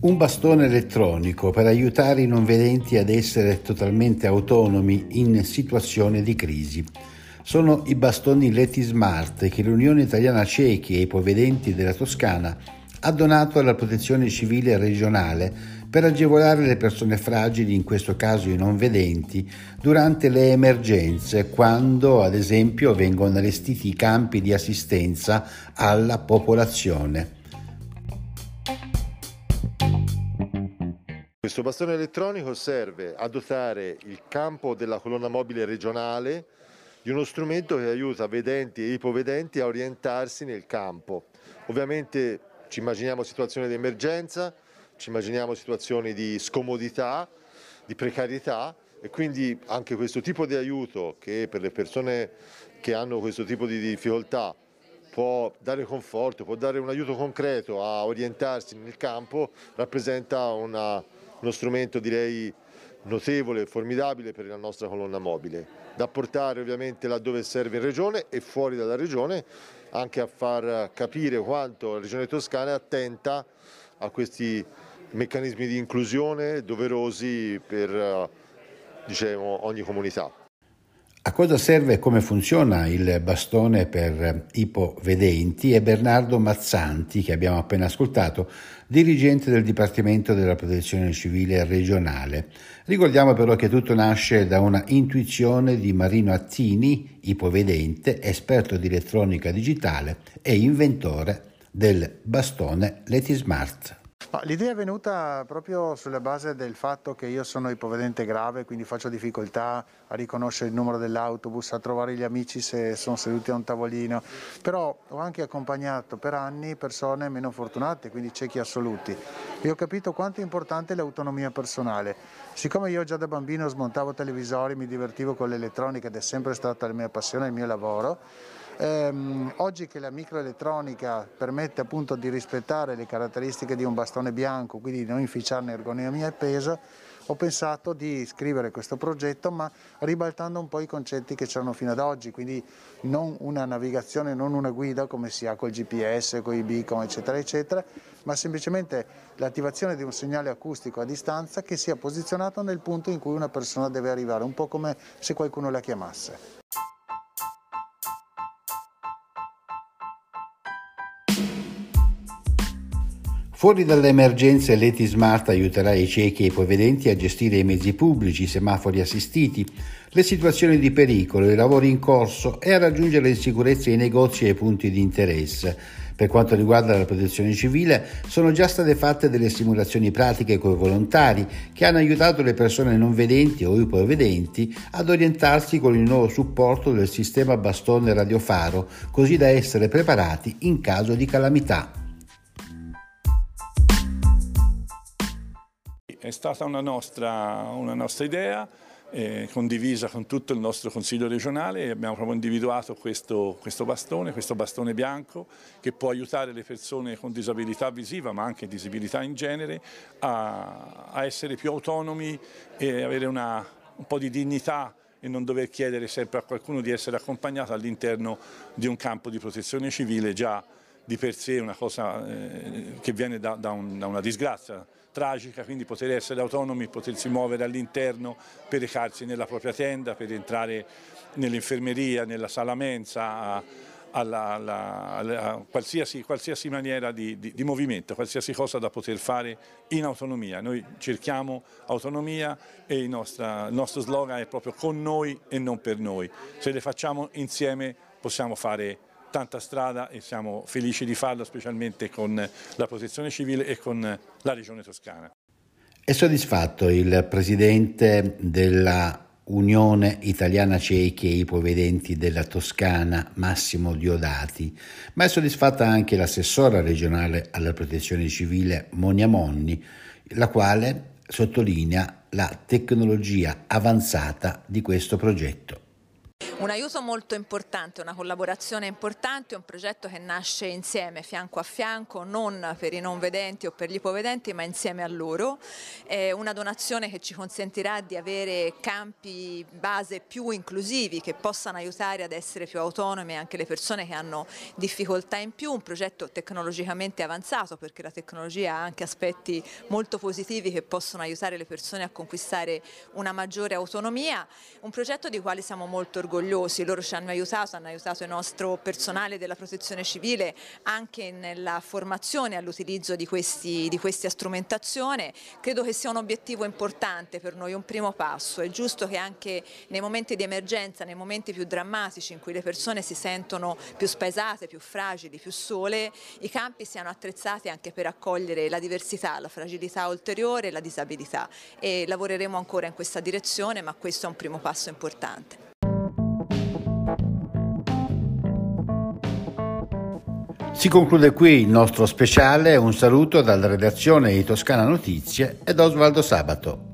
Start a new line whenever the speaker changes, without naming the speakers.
Un bastone elettronico per aiutare i non vedenti ad essere totalmente autonomi in situazioni di crisi. Sono i bastoni Leti Smart che l'Unione Italiana Ciechi e Ipovedenti della Toscana ha donato alla Protezione Civile regionale per agevolare le persone fragili, in questo caso i non vedenti, durante le emergenze, quando ad esempio vengono allestiti i campi di assistenza alla popolazione.
Questo bastone elettronico serve a dotare il campo della colonna mobile regionale di uno strumento che aiuta vedenti e ipovedenti a orientarsi nel campo. Ovviamente ci immaginiamo situazioni di emergenza, ci immaginiamo situazioni di scomodità, di precarietà e quindi anche questo tipo di aiuto che per le persone che hanno questo tipo di difficoltà può dare conforto, può dare un aiuto concreto a orientarsi nel campo, rappresenta una uno strumento direi notevole, formidabile per la nostra colonna mobile, da portare ovviamente laddove serve in regione e fuori dalla regione, anche a far capire quanto la regione toscana è attenta a questi meccanismi di inclusione doverosi per diciamo, ogni comunità.
A cosa serve e come funziona il bastone per ipovedenti è Bernardo Mazzanti, che abbiamo appena ascoltato, dirigente del Dipartimento della Protezione Civile regionale. Ricordiamo però che tutto nasce da una intuizione di Marino Attini, ipovedente, esperto di elettronica digitale e inventore del bastone Letismart.
L'idea è venuta proprio sulla base del fatto che io sono ipovedente grave, quindi faccio difficoltà a riconoscere il numero dell'autobus, a trovare gli amici se sono seduti a un tavolino, però ho anche accompagnato per anni persone meno fortunate, quindi ciechi assoluti, e ho capito quanto è importante l'autonomia personale. Siccome io già da bambino smontavo televisori, mi divertivo con l'elettronica ed è sempre stata la mia passione, il mio lavoro, Ehm, oggi che la microelettronica permette appunto di rispettare le caratteristiche di un bastone bianco, quindi di non inficiarne ergonomia e peso, ho pensato di scrivere questo progetto ma ribaltando un po' i concetti che c'erano fino ad oggi, quindi non una navigazione, non una guida come si ha col GPS, con i beacon eccetera eccetera, ma semplicemente l'attivazione di un segnale acustico a distanza che sia posizionato nel punto in cui una persona deve arrivare, un po' come se qualcuno la chiamasse.
Fuori dalle emergenze l'ETI Smart aiuterà i ciechi e i ipovedenti a gestire i mezzi pubblici, i semafori assistiti, le situazioni di pericolo, i lavori in corso e a raggiungere in sicurezza i negozi e i punti di interesse. Per quanto riguarda la protezione civile, sono già state fatte delle simulazioni pratiche con i volontari che hanno aiutato le persone non vedenti o ipovedenti ad orientarsi con il nuovo supporto del sistema bastone radiofaro, così da essere preparati in caso di calamità.
È stata una nostra, una nostra idea eh, condivisa con tutto il nostro Consiglio regionale e abbiamo proprio individuato questo, questo, bastone, questo bastone bianco che può aiutare le persone con disabilità visiva ma anche disabilità in genere a, a essere più autonomi e avere una, un po' di dignità e non dover chiedere sempre a qualcuno di essere accompagnato all'interno di un campo di protezione civile già di per sé una cosa eh, che viene da, da, un, da una disgrazia tragica, quindi poter essere autonomi, potersi muovere all'interno per recarsi nella propria tenda, per entrare nell'infermeria, nella sala mensa, alla, alla, alla, qualsiasi, qualsiasi, maniera di, di, di, movimento, qualsiasi cosa da poter fare in autonomia. Noi cerchiamo autonomia e il, nostra, il nostro slogan è proprio con noi e non per noi. Se le facciamo insieme possiamo fare tanta strada e siamo felici di farlo specialmente con la protezione civile e con la regione toscana.
È soddisfatto il presidente della Unione Italiana Ciechi e Ipovedenti della Toscana, Massimo Diodati, ma è soddisfatta anche l'assessora regionale alla protezione civile Monia Monni, la quale sottolinea la tecnologia avanzata di questo progetto.
Un aiuto molto importante, una collaborazione importante, un progetto che nasce insieme, fianco a fianco, non per i non vedenti o per gli ipovedenti, ma insieme a loro. È una donazione che ci consentirà di avere campi base più inclusivi che possano aiutare ad essere più autonomi anche le persone che hanno difficoltà in più, un progetto tecnologicamente avanzato perché la tecnologia ha anche aspetti molto positivi che possono aiutare le persone a conquistare una maggiore autonomia, un progetto di quale siamo molto orgogliosi, loro ci hanno aiutato, hanno aiutato il nostro personale della protezione civile anche nella formazione all'utilizzo di, di questa strumentazione, credo che sia un obiettivo importante per noi, un primo passo, è giusto che anche nei momenti di emergenza, nei momenti più drammatici in cui le persone si sentono più spaesate, più fragili, più sole, i campi siano attrezzati anche per accogliere la diversità, la fragilità ulteriore e la disabilità. E lavoreremo ancora in questa direzione ma questo è un primo passo importante.
Si conclude qui il nostro speciale, un saluto dalla redazione di Toscana Notizie ed Osvaldo Sabato.